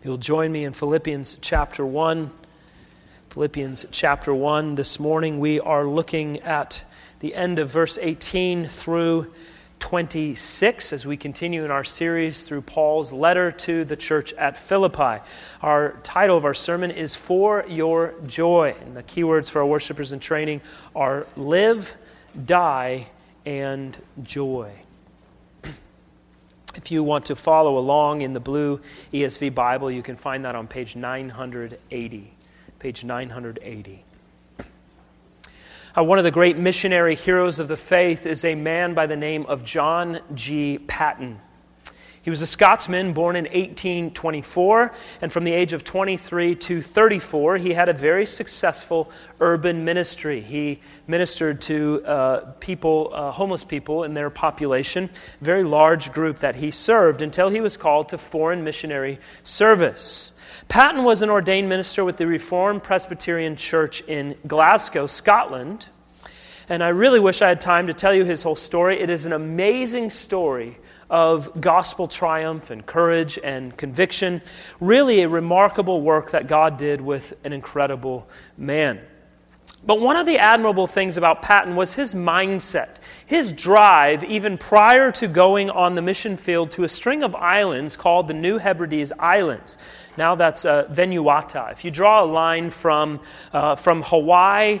You'll join me in Philippians chapter 1. Philippians chapter 1. This morning we are looking at the end of verse 18 through 26 as we continue in our series through Paul's letter to the church at Philippi. Our title of our sermon is For Your Joy. And the keywords for our worshipers in training are live, die, and joy. If you want to follow along in the blue ESV Bible, you can find that on page 980. Page 980. Uh, one of the great missionary heroes of the faith is a man by the name of John G. Paton. He was a Scotsman born in 1824, and from the age of 23 to 34, he had a very successful urban ministry. He ministered to uh, people, uh, homeless people in their population, very large group that he served until he was called to foreign missionary service. Paton was an ordained minister with the Reformed Presbyterian Church in Glasgow, Scotland. And I really wish I had time to tell you his whole story. It is an amazing story of gospel triumph and courage and conviction. Really, a remarkable work that God did with an incredible man. But one of the admirable things about Paton was his mindset, his drive, even prior to going on the mission field to a string of islands called the New Hebrides Islands. Now that's uh, Vanuatu. If you draw a line from, uh, from Hawaii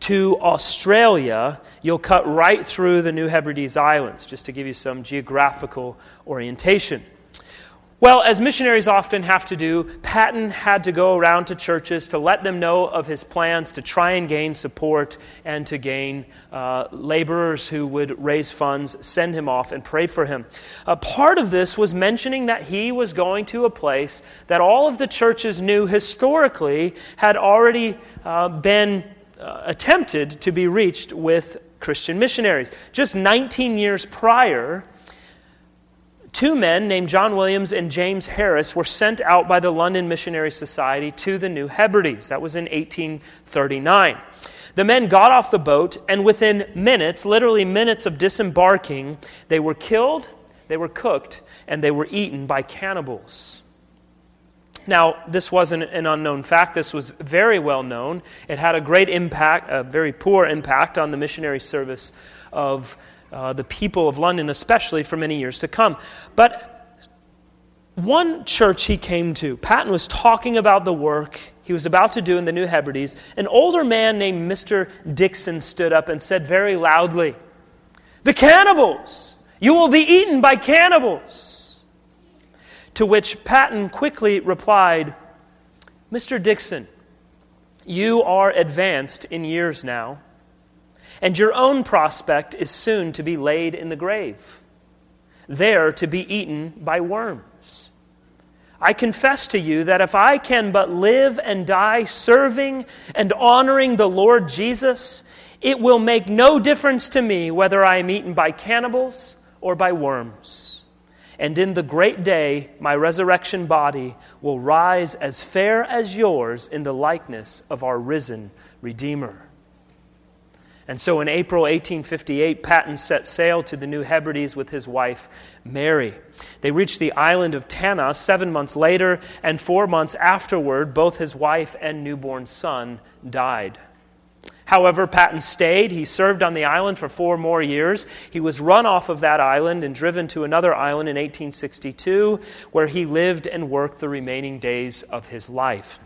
to Australia, you'll cut right through the New Hebrides Islands, just to give you some geographical orientation. Well, as missionaries often have to do, Paton had to go around to churches to let them know of his plans to try and gain support and to gain uh, laborers who would raise funds, send him off, and pray for him. A part of this was mentioning that he was going to a place that all of the churches knew historically had already uh, been uh, attempted to be reached with Christian missionaries. Just 19 years prior, two men named John Williams and James Harris were sent out by the London Missionary Society to the New Hebrides. That was in 1839. The men got off the boat, and within minutes, literally minutes of disembarking, they were killed, they were cooked, and they were eaten by cannibals. Now, this wasn't an unknown fact. This was very well known. It had a great impact, a very poor impact on the missionary service of uh, the people of London, especially for many years to come. But one church he came to, Paton was talking about the work he was about to do in the New Hebrides. An older man named Mr. Dixon stood up and said very loudly, The cannibals! You will be eaten by cannibals! To which Paton quickly replied, Mr. Dixon, you are advanced in years now, and your own prospect is soon to be laid in the grave, there to be eaten by worms. I confess to you that if I can but live and die serving and honoring the Lord Jesus, it will make no difference to me whether I am eaten by cannibals or by worms and in the great day my resurrection body will rise as fair as yours in the likeness of our risen Redeemer. And so in April 1858, Paton set sail to the New Hebrides with his wife, Mary. They reached the island of Tanna seven months later, and four months afterward, both his wife and newborn son died. However, Paton stayed. He served on the island for four more years. He was run off of that island and driven to another island in 1862, where he lived and worked the remaining days of his life.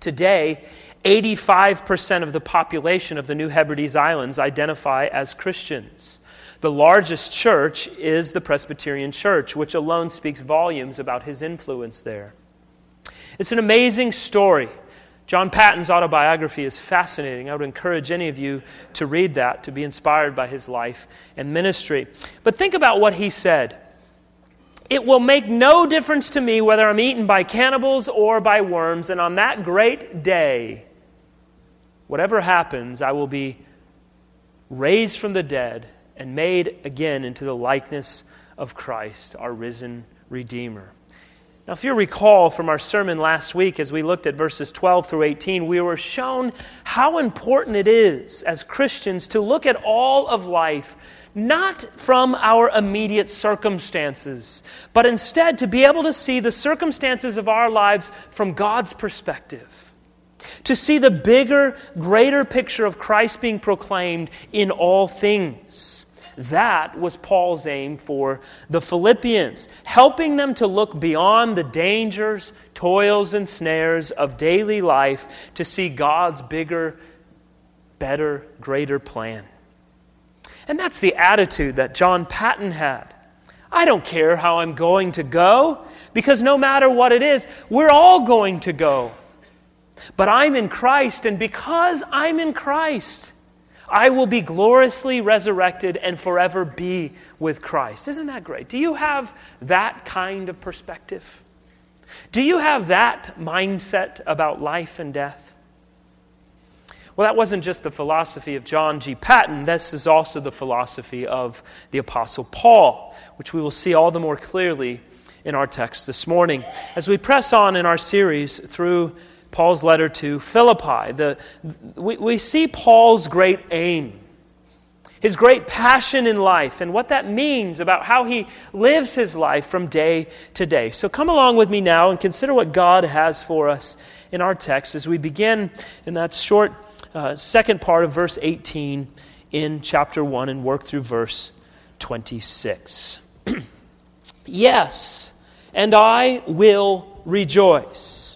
Today, 85% of the population of the New Hebrides Islands identify as Christians. The largest church is the Presbyterian Church, which alone speaks volumes about his influence there. It's an amazing story. John Paton's autobiography is fascinating. I would encourage any of you to read that, to be inspired by his life and ministry. But think about what he said. It will make no difference to me whether I'm eaten by cannibals or by worms, and on that great day, whatever happens, I will be raised from the dead and made again into the likeness of Christ, our risen Redeemer. Now, if you recall from our sermon last week, as we looked at verses 12 through 18, we were shown how important it is as Christians to look at all of life not from our immediate circumstances, but instead to be able to see the circumstances of our lives from God's perspective. To see the bigger, greater picture of Christ being proclaimed in all things. That was Paul's aim for the Philippians, helping them to look beyond the dangers, toils, and snares of daily life to see God's bigger, better, greater plan. And that's the attitude that John Paton had. I don't care how I'm going to go, because no matter what it is, we're all going to go. But I'm in Christ, and because I'm in Christ, I will be gloriously resurrected and forever be with Christ. Isn't that great? Do you have that kind of perspective? Do you have that mindset about life and death? Well, that wasn't just the philosophy of John G. Paton. This is also the philosophy of the Apostle Paul, which we will see all the more clearly in our text this morning. As we press on in our series through Paul's letter to Philippi, the, we, we see Paul's great aim, his great passion in life, and what that means about how he lives his life from day to day. So come along with me now and consider what God has for us in our text as we begin in that short uh, second part of verse 18 in chapter 1 and work through verse 26. yes, and I will rejoice.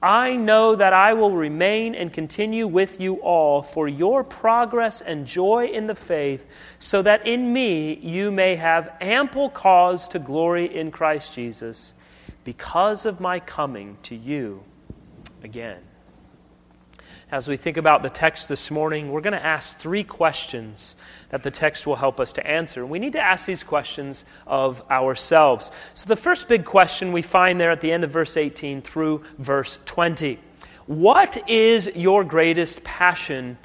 I know that I will remain and continue with you all for your progress and joy in the faith, so that in me you may have ample cause to glory in Christ Jesus because of my coming to you again. As we think about the text this morning, we're going to ask three questions that the text will help us to answer. We need to ask these questions of ourselves. So, the first big question we find there at the end of verse 18 through verse 20 What is your greatest passion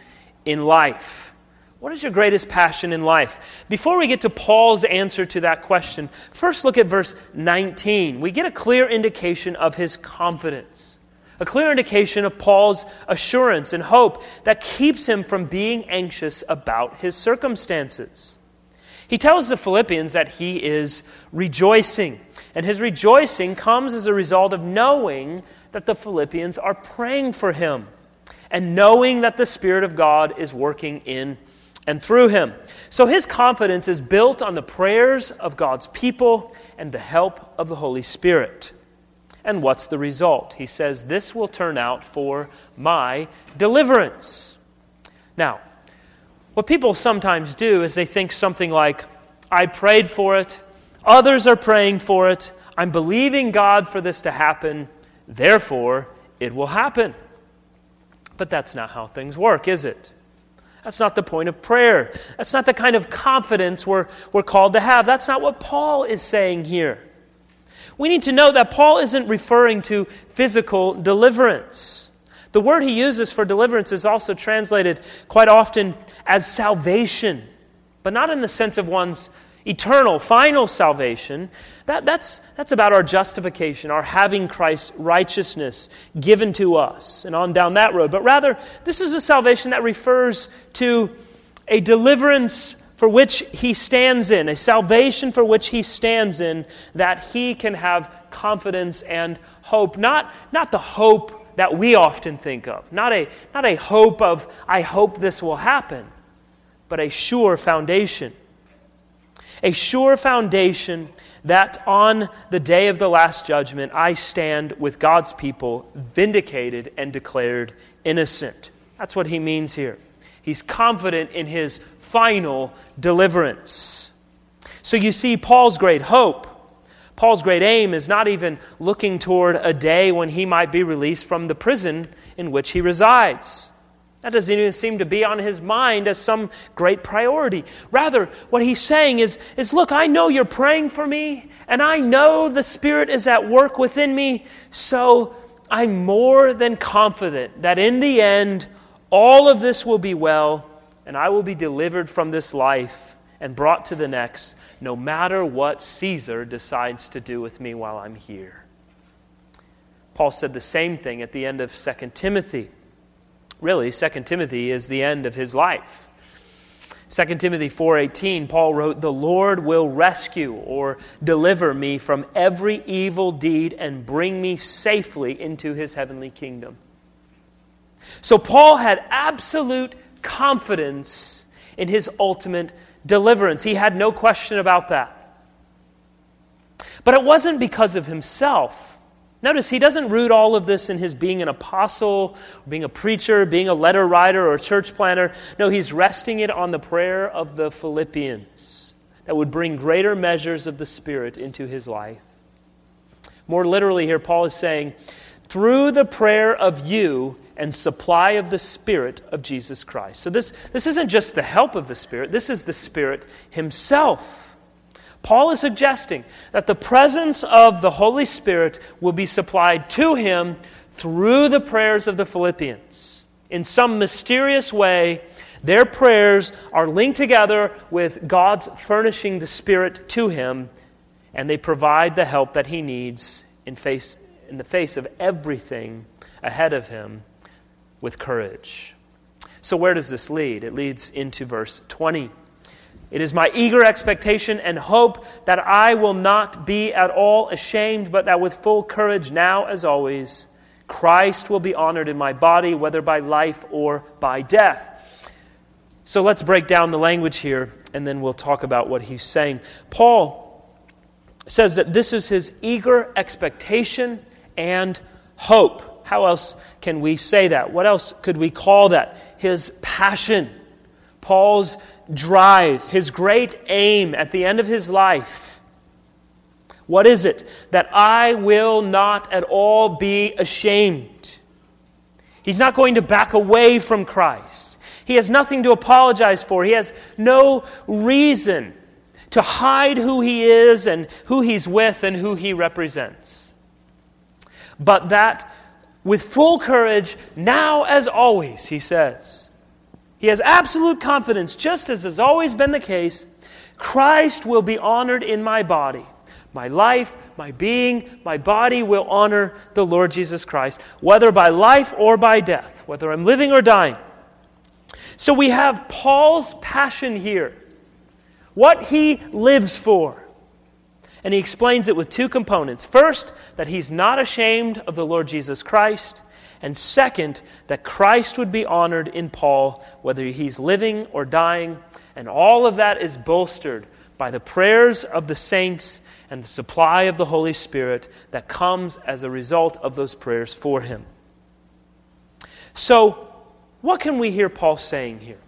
in life? What is your greatest passion in life? Before we get to Paul's answer to that question, first look at verse 19. We get a clear indication of his confidence a clear indication of Paul's assurance and hope that keeps him from being anxious about his circumstances. He tells the Philippians that he is rejoicing, and his rejoicing comes as a result of knowing that the Philippians are praying for him and knowing that the Spirit of God is working in and through him. So his confidence is built on the prayers of God's people and the help of the Holy Spirit. And what's the result? He says, This will turn out for my deliverance. Now, what people sometimes do is they think something like, I prayed for it, others are praying for it, I'm believing God for this to happen, therefore it will happen. But that's not how things work, is it? That's not the point of prayer. That's not the kind of confidence we're, we're called to have. That's not what Paul is saying here. We need to know that Paul isn't referring to physical deliverance. The word he uses for deliverance is also translated quite often as salvation, but not in the sense of one's eternal, final salvation. That, that's, that's about our justification, our having Christ's righteousness given to us, and on down that road. But rather, this is a salvation that refers to a deliverance for which he stands in, a salvation for which he stands in, that he can have confidence and hope. Not, not the hope that we often think of, not a, not a hope of, I hope this will happen, but a sure foundation. a sure foundation that on the day of the last judgment I stand with God's people, vindicated and declared innocent. That's what he means here. He's confident in his final deliverance. So you see, Paul's great hope, Paul's great aim is not even looking toward a day when he might be released from the prison in which he resides. That doesn't even seem to be on his mind as some great priority. Rather, what he's saying is, is Look, I know you're praying for me, and I know the Spirit is at work within me, so I'm more than confident that in the end, all of this will be well, and I will be delivered from this life and brought to the next, no matter what Caesar decides to do with me while I'm here. Paul said the same thing at the end of 2 Timothy. Really 2 timothy is the end of his life. 2 timothy 4.18 paul wrote the lord will rescue or deliver me from every evil deed and bring me safely into his heavenly kingdom. So paul had absolute confidence in his ultimate deliverance he had no question about that but it wasn't because of himself Notice he doesn't root all of this in his being an apostle, being a preacher, being a letter writer, or a church planner. No, he's resting it on the prayer of the Philippians that would bring greater measures of the Spirit into his life. More literally, here, Paul is saying, through the prayer of you and supply of the Spirit of Jesus Christ. So, this, this isn't just the help of the Spirit, this is the Spirit Himself. Paul is suggesting that the presence of the Holy Spirit will be supplied to him through the prayers of the Philippians. In some mysterious way, their prayers are linked together with God's furnishing the Spirit to him, and they provide the help that he needs in, face, in the face of everything ahead of him with courage. So, where does this lead? It leads into verse 20. It is my eager expectation and hope that I will not be at all ashamed, but that with full courage, now as always, Christ will be honored in my body, whether by life or by death. So let's break down the language here, and then we'll talk about what he's saying. Paul says that this is his eager expectation and hope. How else can we say that? What else could we call that? His passion. Paul's drive, his great aim at the end of his life. What is it? That I will not at all be ashamed. He's not going to back away from Christ. He has nothing to apologize for. He has no reason to hide who he is and who he's with and who he represents. But that with full courage, now as always, he says, he has absolute confidence, just as has always been the case. Christ will be honored in my body. My life, my being, my body will honor the Lord Jesus Christ, whether by life or by death, whether I'm living or dying. So we have Paul's passion here, what he lives for. And he explains it with two components. First, that he's not ashamed of the Lord Jesus Christ. And second, that Christ would be honored in Paul, whether he's living or dying. And all of that is bolstered by the prayers of the saints and the supply of the Holy Spirit that comes as a result of those prayers for him. So, what can we hear Paul saying here?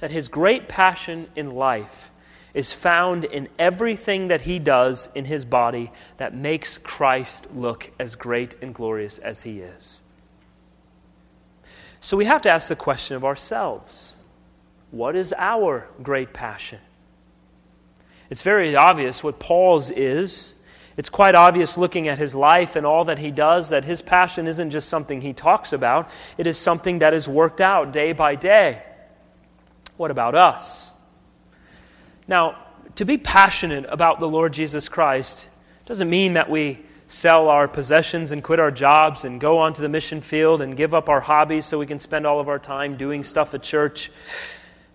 That his great passion in life is found in everything that he does in his body that makes Christ look as great and glorious as he is. So we have to ask the question of ourselves what is our great passion? It's very obvious what Paul's is. It's quite obvious looking at his life and all that he does that his passion isn't just something he talks about, it is something that is worked out day by day. What about us? Now, to be passionate about the Lord Jesus Christ doesn't mean that we sell our possessions and quit our jobs and go onto the mission field and give up our hobbies so we can spend all of our time doing stuff at church.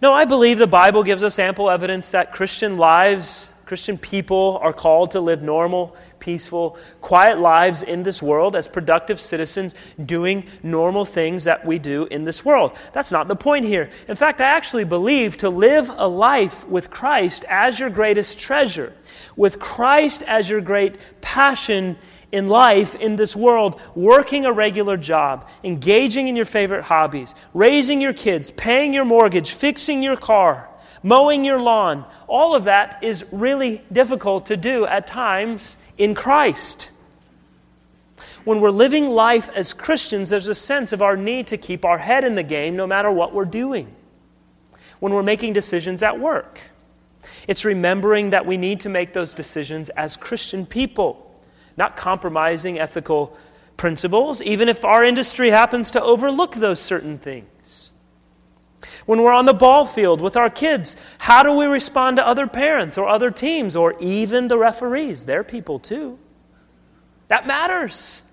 No, I believe the Bible gives us ample evidence that Christian lives, Christian people are called to live normal, peaceful, quiet lives in this world as productive citizens doing normal things that we do in this world. That's not the point here. In fact, I actually believe to live a life with Christ as your greatest treasure, with Christ as your great passion in life in this world, working a regular job, engaging in your favorite hobbies, raising your kids, paying your mortgage, fixing your car mowing your lawn, all of that is really difficult to do at times in Christ. When we're living life as Christians, there's a sense of our need to keep our head in the game no matter what we're doing. When we're making decisions at work, it's remembering that we need to make those decisions as Christian people, not compromising ethical principles, even if our industry happens to overlook those certain things. When we're on the ball field with our kids, how do we respond to other parents or other teams or even the referees? They're people too. That matters.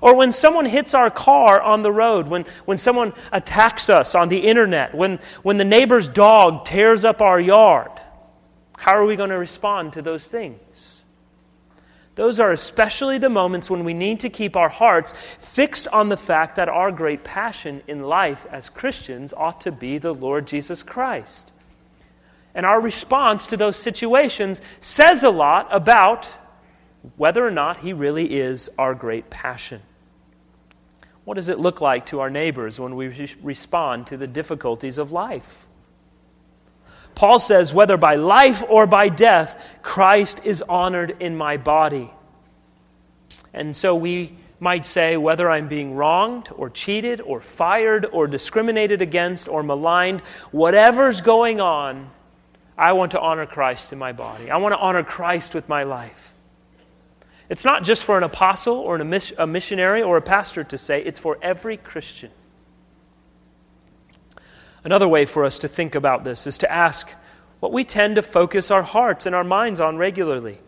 Or when someone hits our car on the road, when, when someone attacks us on the internet, when, when the neighbor's dog tears up our yard, how are we going to respond to those things? Those are especially the moments when we need to keep our hearts fixed on the fact that our great passion in life as Christians ought to be the Lord Jesus Christ. And our response to those situations says a lot about whether or not He really is our great passion. What does it look like to our neighbors when we respond to the difficulties of life? Paul says, whether by life or by death, Christ is honored in my body. And so we might say, whether I'm being wronged or cheated or fired or discriminated against or maligned, whatever's going on, I want to honor Christ in my body. I want to honor Christ with my life. It's not just for an apostle or a missionary or a pastor to say, it's for every Christian. Another way for us to think about this is to ask what we tend to focus our hearts and our minds on regularly.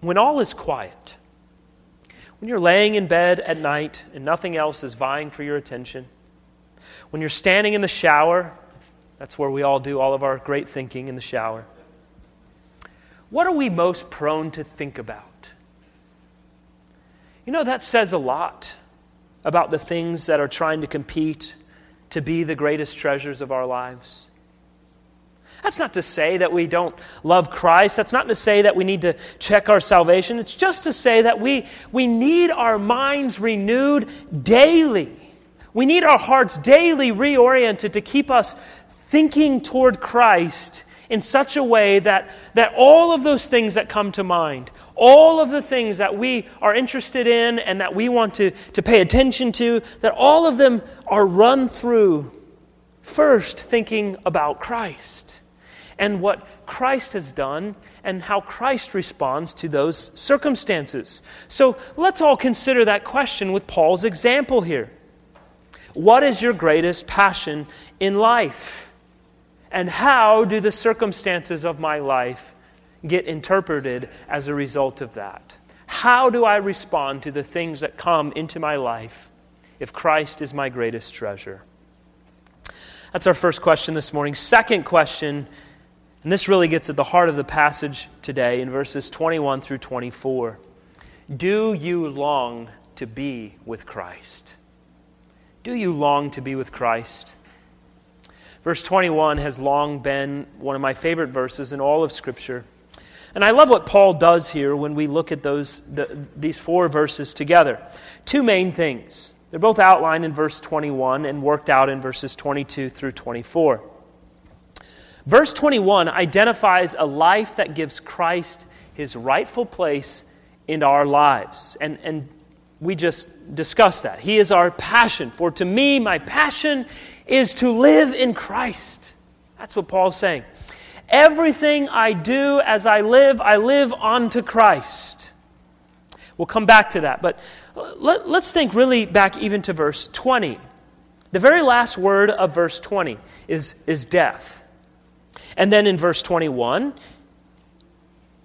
When all is quiet, when you're laying in bed at night and nothing else is vying for your attention, when you're standing in the shower, that's where we all do all of our great thinking in the shower. What are we most prone to think about? You know, that says a lot about the things that are trying to compete to be the greatest treasures of our lives. That's not to say that we don't love Christ. That's not to say that we need to check our salvation. It's just to say that we, we need our minds renewed daily. We need our hearts daily reoriented to keep us thinking toward Christ in such a way that, that all of those things that come to mind, all of the things that we are interested in and that we want to, to pay attention to, that all of them are run through first thinking about Christ and what Christ has done and how Christ responds to those circumstances. So let's all consider that question with Paul's example here. What is your greatest passion in life? And how do the circumstances of my life get interpreted as a result of that? How do I respond to the things that come into my life if Christ is my greatest treasure? That's our first question this morning. Second question, and this really gets at the heart of the passage today in verses 21 through 24. Do you long to be with Christ? Do you long to be with Christ? Verse 21 has long been one of my favorite verses in all of Scripture. And I love what Paul does here when we look at those, the, these four verses together. Two main things. They're both outlined in verse 21 and worked out in verses 22 through 24. Verse 21 identifies a life that gives Christ his rightful place in our lives. And, and we just discussed that. He is our passion. For to me, my passion is to live in Christ. That's what Paul's saying. Everything I do as I live, I live unto Christ. We'll come back to that. But let, us think really back even to verse 20. The very last word of verse 20 is, is death. And then in verse 21,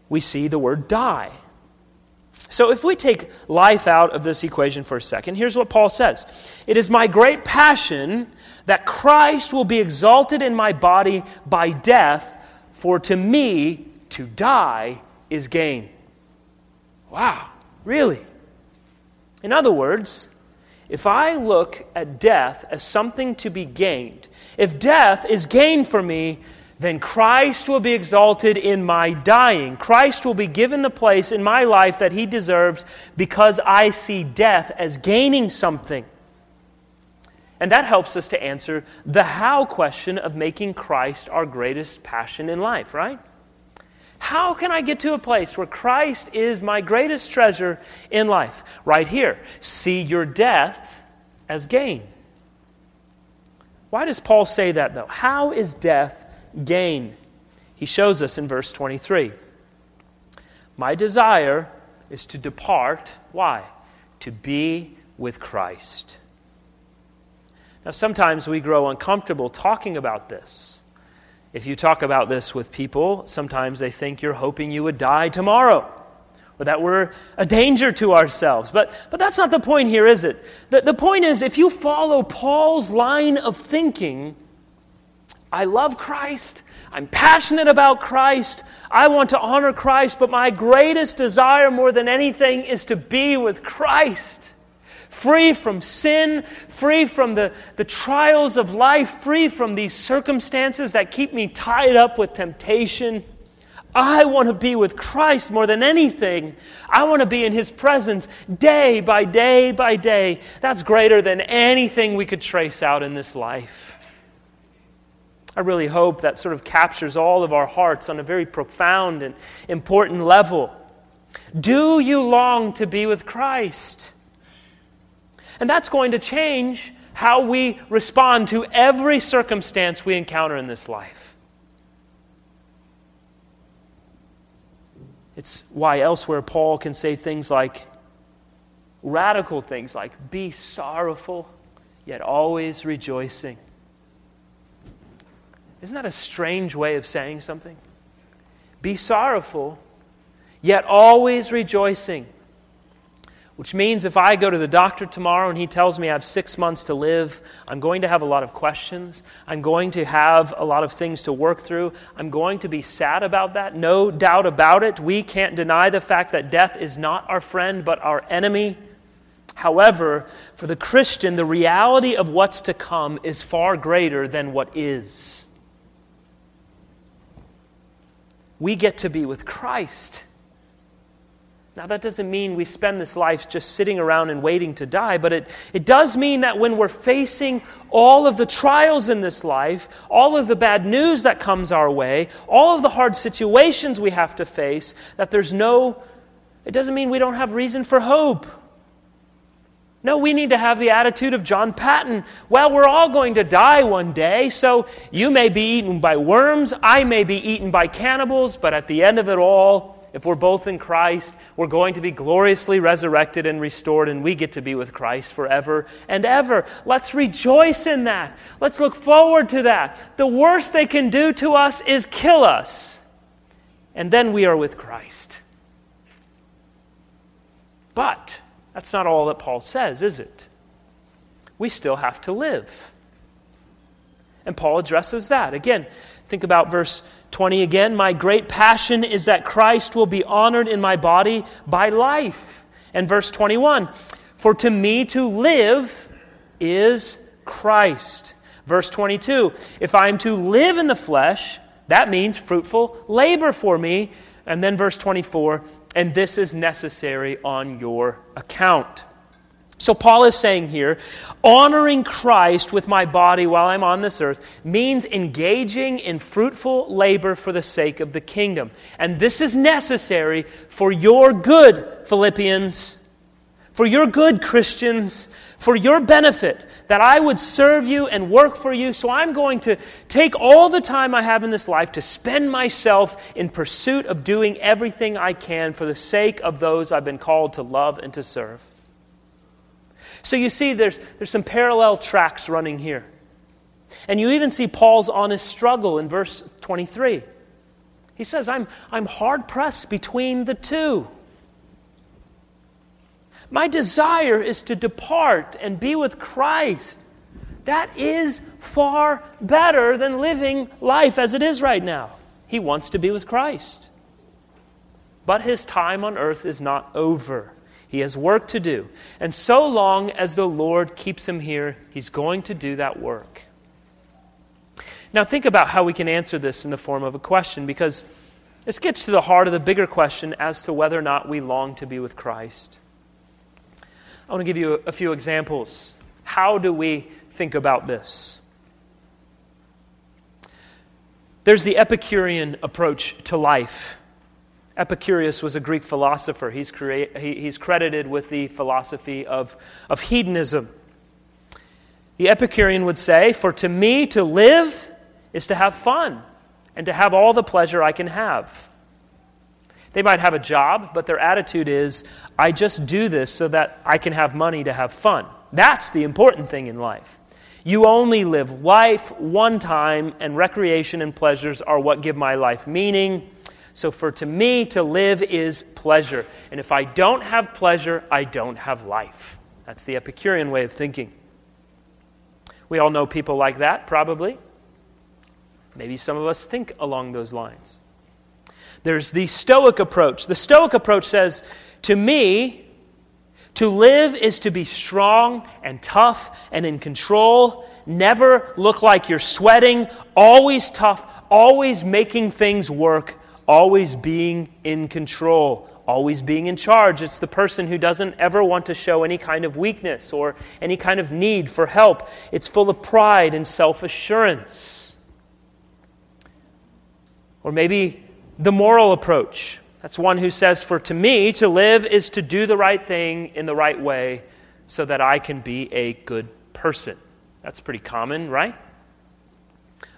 we see the word die. So, if we take life out of this equation for a second, here's what Paul says It is my great passion that Christ will be exalted in my body by death For to me, to die is gain. Wow, really? In other words, if I look at death as something to be gained, if death is gain for me, then Christ will be exalted in my dying. Christ will be given the place in my life that he deserves because I see death as gaining something. And that helps us to answer the how question of making Christ our greatest passion in life, right? How can I get to a place where Christ is my greatest treasure in life? Right here. See your death as gain. Why does Paul say that, though? How is death gain? He shows us in verse 23. My desire is to depart. Why? To be with Christ. Now, sometimes we grow uncomfortable talking about this. If you talk about this with people, sometimes they think you're hoping you would die tomorrow or that we're a danger to ourselves. But, but that's not the point here, is it? The, the point is, if you follow Paul's line of thinking, I love Christ, I'm passionate about Christ, I want to honor Christ, but my greatest desire more than anything is to be with Christ free from sin, free from the, the trials of life, free from these circumstances that keep me tied up with temptation. I want to be with Christ more than anything. I want to be in His presence day by day by day. That's greater than anything we could trace out in this life. I really hope that sort of captures all of our hearts on a very profound and important level. Do you long to be with Christ? And that's going to change how we respond to every circumstance we encounter in this life. It's why elsewhere Paul can say things like, radical things like, be sorrowful, yet always rejoicing. Isn't that a strange way of saying something? Be sorrowful, yet always rejoicing. Which means if I go to the doctor tomorrow and he tells me I have six months to live, I'm going to have a lot of questions. I'm going to have a lot of things to work through. I'm going to be sad about that. No doubt about it. We can't deny the fact that death is not our friend, but our enemy. However, for the Christian, the reality of what's to come is far greater than what is. We get to be with Christ. Now, that doesn't mean we spend this life just sitting around and waiting to die, but it, it does mean that when we're facing all of the trials in this life, all of the bad news that comes our way, all of the hard situations we have to face, that there's no, it doesn't mean we don't have reason for hope. No, we need to have the attitude of John Paton. Well, we're all going to die one day, so you may be eaten by worms, I may be eaten by cannibals, but at the end of it all, if we're both in Christ, we're going to be gloriously resurrected and restored, and we get to be with Christ forever and ever. Let's rejoice in that. Let's look forward to that. The worst they can do to us is kill us, and then we are with Christ. But that's not all that Paul says, is it? We still have to live. And Paul addresses that. Again, think about verse 20 again, my great passion is that Christ will be honored in my body by life. And verse 21, for to me to live is Christ. Verse 22, if I am to live in the flesh, that means fruitful labor for me. And then verse 24, and this is necessary on your account. So, Paul is saying here, honoring Christ with my body while I'm on this earth means engaging in fruitful labor for the sake of the kingdom. And this is necessary for your good, Philippians, for your good, Christians, for your benefit, that I would serve you and work for you. So, I'm going to take all the time I have in this life to spend myself in pursuit of doing everything I can for the sake of those I've been called to love and to serve. So you see, there's, there's some parallel tracks running here. And you even see Paul's honest struggle in verse 23. He says, I'm, I'm hard pressed between the two. My desire is to depart and be with Christ. That is far better than living life as it is right now. He wants to be with Christ. But his time on earth is not over. He has work to do. And so long as the Lord keeps him here, he's going to do that work. Now, think about how we can answer this in the form of a question, because this gets to the heart of the bigger question as to whether or not we long to be with Christ. I want to give you a few examples. How do we think about this? There's the Epicurean approach to life. Epicurus was a Greek philosopher. He's, crea- he, he's credited with the philosophy of, of hedonism. The Epicurean would say, For to me to live is to have fun and to have all the pleasure I can have. They might have a job, but their attitude is, I just do this so that I can have money to have fun. That's the important thing in life. You only live life one time, and recreation and pleasures are what give my life meaning. So, for to me, to live is pleasure. And if I don't have pleasure, I don't have life. That's the Epicurean way of thinking. We all know people like that, probably. Maybe some of us think along those lines. There's the Stoic approach. The Stoic approach says, to me, to live is to be strong and tough and in control, never look like you're sweating, always tough, always making things work, always being in control, always being in charge. It's the person who doesn't ever want to show any kind of weakness or any kind of need for help. It's full of pride and self assurance. Or maybe the moral approach. That's one who says, For to me, to live is to do the right thing in the right way so that I can be a good person. That's pretty common, right?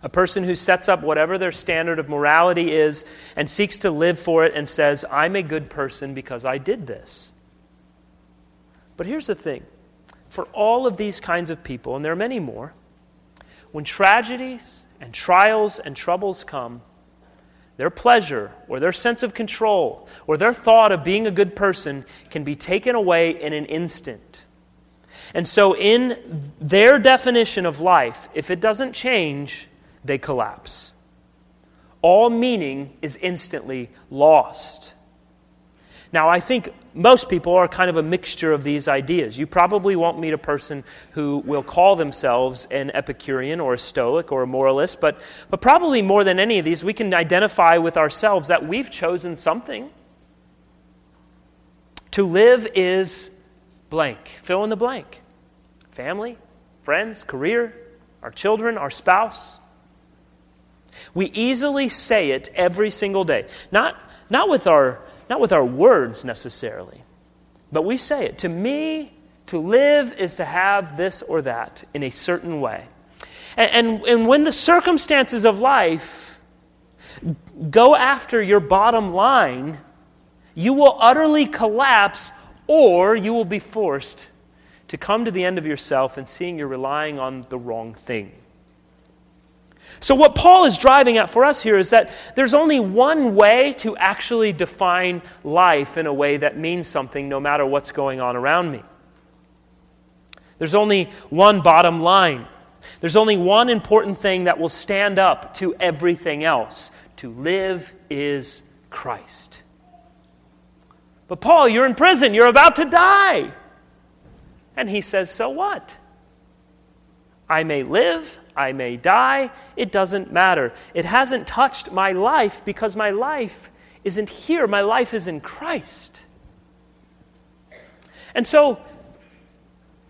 A person who sets up whatever their standard of morality is and seeks to live for it and says, I'm a good person because I did this. But here's the thing for all of these kinds of people, and there are many more, when tragedies and trials and troubles come, their pleasure or their sense of control or their thought of being a good person can be taken away in an instant. And so, in their definition of life, if it doesn't change, they collapse. All meaning is instantly lost. Now, I think most people are kind of a mixture of these ideas. You probably won't meet a person who will call themselves an Epicurean or a Stoic or a moralist, but, but probably more than any of these, we can identify with ourselves that we've chosen something. To live is blank. Fill in the blank. Family, friends, career, our children, our spouse. We easily say it every single day. Not, not with our not with our words necessarily, but we say it. To me, to live is to have this or that in a certain way. And, and, and when the circumstances of life go after your bottom line, you will utterly collapse or you will be forced to come to the end of yourself and seeing you're relying on the wrong thing. So, what Paul is driving at for us here is that there's only one way to actually define life in a way that means something no matter what's going on around me. There's only one bottom line. There's only one important thing that will stand up to everything else. To live is Christ. But, Paul, you're in prison. You're about to die. And he says, So what? I may live, I may die, it doesn't matter. It hasn't touched my life because my life isn't here. My life is in Christ. And so,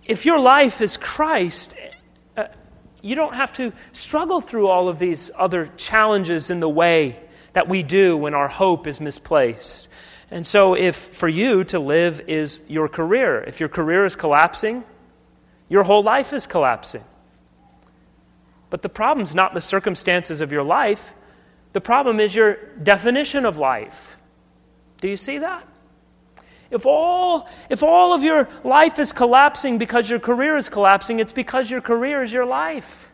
if your life is Christ, uh, you don't have to struggle through all of these other challenges in the way that we do when our hope is misplaced. And so, if for you to live is your career, if your career is collapsing, your whole life is collapsing. But the problem's not the circumstances of your life, the problem is your definition of life. Do you see that? If all, if all of your life is collapsing because your career is collapsing, it's because your career is your life.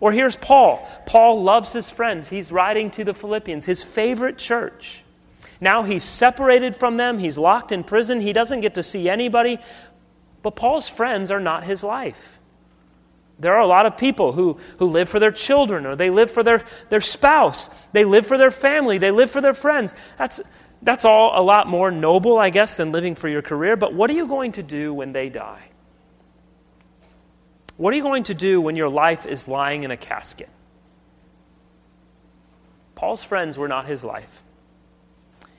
Or here's Paul. Paul loves his friends. He's writing to the Philippians, his favorite church. Now he's separated from them, he's locked in prison, he doesn't get to see anybody. But Paul's friends are not his life. There are a lot of people who, who live for their children or they live for their, their spouse. They live for their family. They live for their friends. That's, that's all a lot more noble, I guess, than living for your career. But what are you going to do when they die? What are you going to do when your life is lying in a casket? Paul's friends were not his life.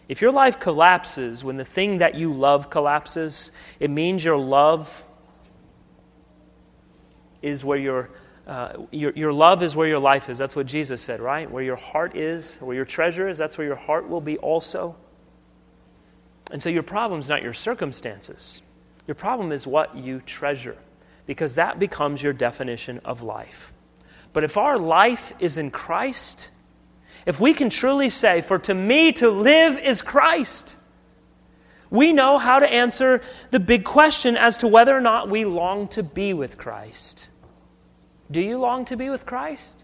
If your life collapses when the thing that you love collapses, it means your love is where your, uh, your, your love is where your life is. That's what Jesus said, right? Where your heart is, where your treasure is, that's where your heart will be also. And so your problem is not your circumstances. Your problem is what you treasure, because that becomes your definition of life. But if our life is in Christ, if we can truly say, For to me to live is Christ, we know how to answer the big question as to whether or not we long to be with Christ. Do you long to be with Christ?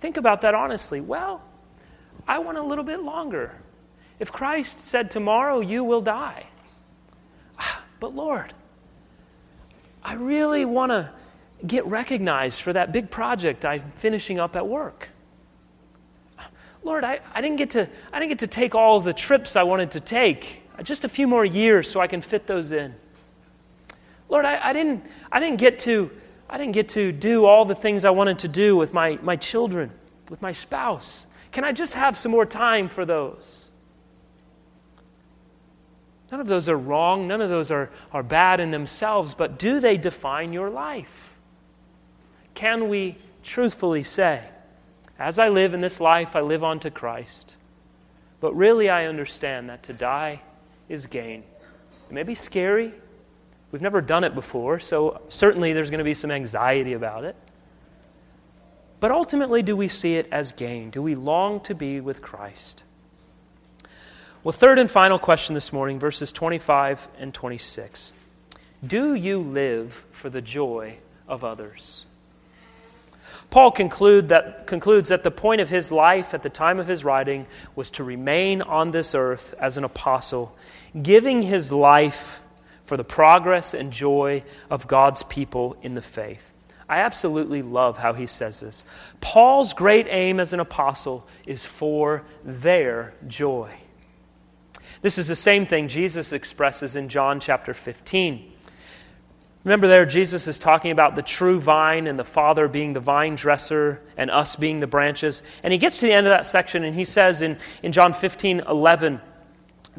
Think about that honestly. Well, I want a little bit longer. If Christ said, Tomorrow you will die, ah, but Lord, I really want to get recognized for that big project I'm finishing up at work. Lord, I, I, didn't get to, I didn't get to take all the trips I wanted to take. Uh, just a few more years so I can fit those in. Lord, I, I, didn't, I, didn't get to, I didn't get to do all the things I wanted to do with my, my children, with my spouse. Can I just have some more time for those? None of those are wrong. None of those are, are bad in themselves, but do they define your life? Can we truthfully say, as I live in this life, I live on to Christ. But really, I understand that to die is gain. It may be scary. We've never done it before, so certainly there's going to be some anxiety about it. But ultimately, do we see it as gain? Do we long to be with Christ? Well, third and final question this morning, verses 25 and 26. Do you live for the joy of others? Paul conclude that, concludes that the point of his life at the time of his writing was to remain on this earth as an apostle, giving his life for the progress and joy of God's people in the faith. I absolutely love how he says this. Paul's great aim as an apostle is for their joy. This is the same thing Jesus expresses in John chapter 15. Remember, there, Jesus is talking about the true vine and the Father being the vine dresser and us being the branches. And he gets to the end of that section and he says in, in John 15 11,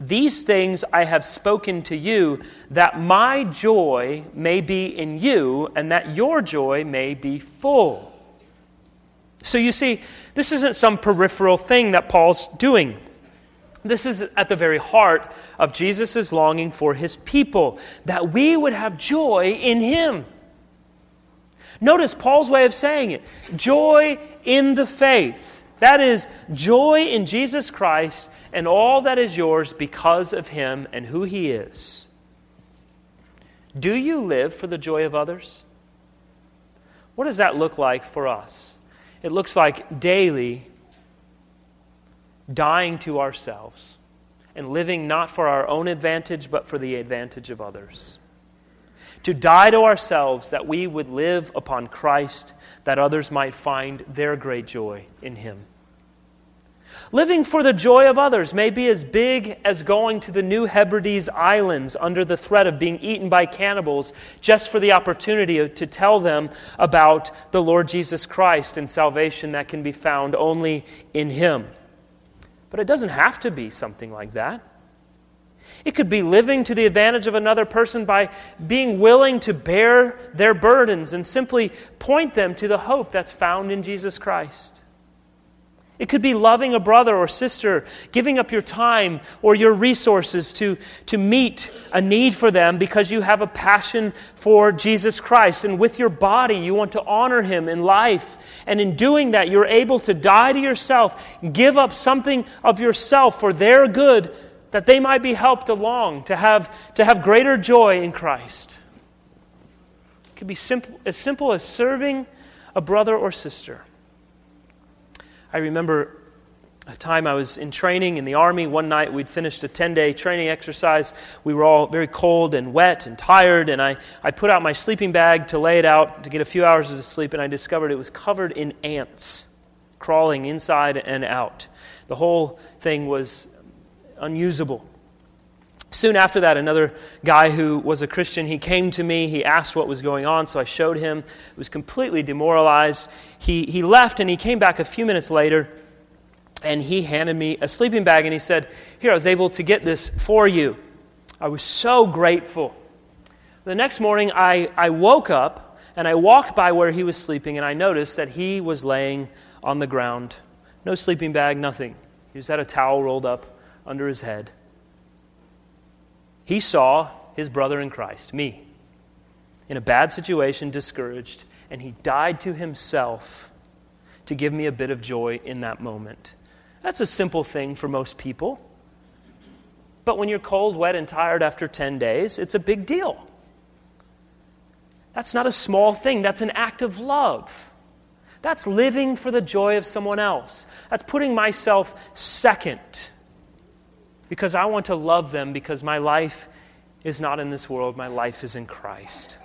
These things I have spoken to you, that my joy may be in you, and that your joy may be full. So you see, this isn't some peripheral thing that Paul's doing. This is at the very heart of Jesus' longing for his people, that we would have joy in him. Notice Paul's way of saying it joy in the faith. That is, joy in Jesus Christ and all that is yours because of him and who he is. Do you live for the joy of others? What does that look like for us? It looks like daily dying to ourselves and living not for our own advantage, but for the advantage of others. To die to ourselves that we would live upon Christ, that others might find their great joy in Him. Living for the joy of others may be as big as going to the New Hebrides Islands under the threat of being eaten by cannibals just for the opportunity to tell them about the Lord Jesus Christ and salvation that can be found only in Him. But it doesn't have to be something like that. It could be living to the advantage of another person by being willing to bear their burdens and simply point them to the hope that's found in Jesus Christ. It could be loving a brother or sister, giving up your time or your resources to, to meet a need for them because you have a passion for Jesus Christ. And with your body, you want to honor him in life. And in doing that, you're able to die to yourself, give up something of yourself for their good, that they might be helped along to have, to have greater joy in Christ. It could be simple, as simple as serving a brother or sister I remember a time I was in training in the Army. One night we'd finished a 10 day training exercise. We were all very cold and wet and tired, and I, I put out my sleeping bag to lay it out to get a few hours of sleep, and I discovered it was covered in ants crawling inside and out. The whole thing was unusable. Soon after that, another guy who was a Christian, he came to me. He asked what was going on, so I showed him. He was completely demoralized. He, he left and he came back a few minutes later and he handed me a sleeping bag and he said, Here, I was able to get this for you. I was so grateful. The next morning, I, I woke up and I walked by where he was sleeping and I noticed that he was laying on the ground. No sleeping bag, nothing. He just had a towel rolled up under his head. He saw his brother in Christ, me, in a bad situation, discouraged, and he died to himself to give me a bit of joy in that moment. That's a simple thing for most people. But when you're cold, wet, and tired after 10 days, it's a big deal. That's not a small thing, that's an act of love. That's living for the joy of someone else. That's putting myself second because I want to love them because my life is not in this world, my life is in Christ.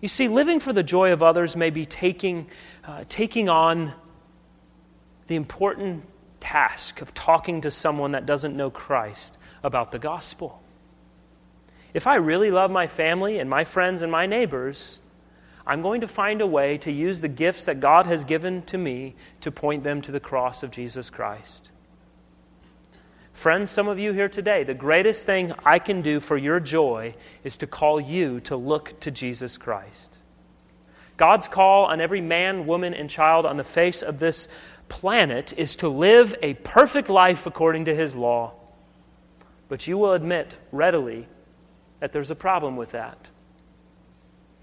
You see, living for the joy of others may be taking, uh, taking on the important task of talking to someone that doesn't know Christ about the gospel. If I really love my family and my friends and my neighbors, I'm going to find a way to use the gifts that God has given to me to point them to the cross of Jesus Christ. Friends, some of you here today, the greatest thing I can do for your joy is to call you to look to Jesus Christ. God's call on every man, woman, and child on the face of this planet is to live a perfect life according to His law. But you will admit readily that there's a problem with that.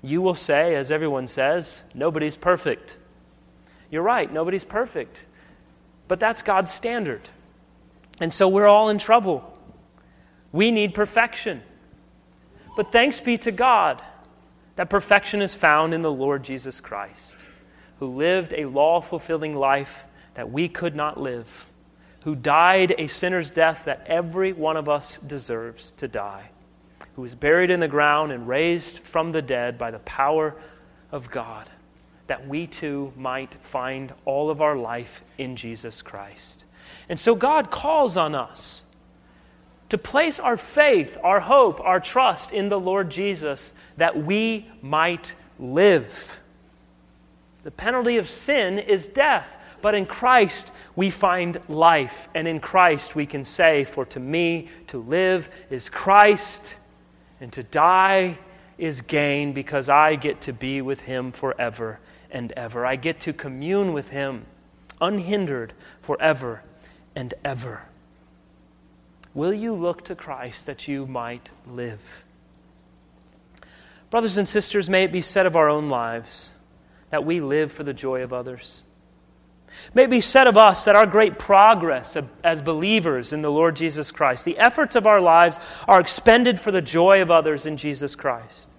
You will say, as everyone says, nobody's perfect. You're right, nobody's perfect. But that's God's standard. And so we're all in trouble. We need perfection. But thanks be to God that perfection is found in the Lord Jesus Christ, who lived a law fulfilling life that we could not live, who died a sinner's death that every one of us deserves to die, who was buried in the ground and raised from the dead by the power of God, that we too might find all of our life in Jesus Christ. And so God calls on us to place our faith, our hope, our trust in the Lord Jesus that we might live. The penalty of sin is death, but in Christ we find life. And in Christ we can say, For to me to live is Christ, and to die is gain because I get to be with Him forever and ever. I get to commune with Him unhindered forever and ever. Will you look to Christ that you might live? Brothers and sisters, may it be said of our own lives that we live for the joy of others. May it be said of us that our great progress as believers in the Lord Jesus Christ, the efforts of our lives are expended for the joy of others in Jesus Christ.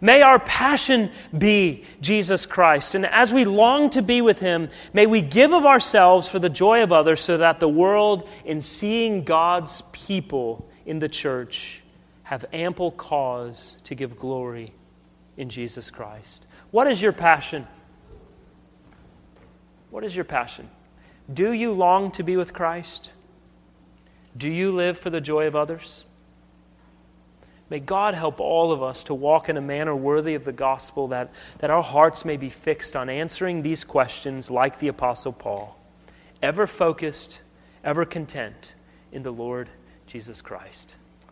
May our passion be Jesus Christ. And as we long to be with Him, may we give of ourselves for the joy of others so that the world, in seeing God's people in the church, have ample cause to give glory in Jesus Christ. What is your passion? What is your passion? Do you long to be with Christ? Do you live for the joy of others? May God help all of us to walk in a manner worthy of the gospel, that, that our hearts may be fixed on answering these questions like the Apostle Paul, ever focused, ever content in the Lord Jesus Christ.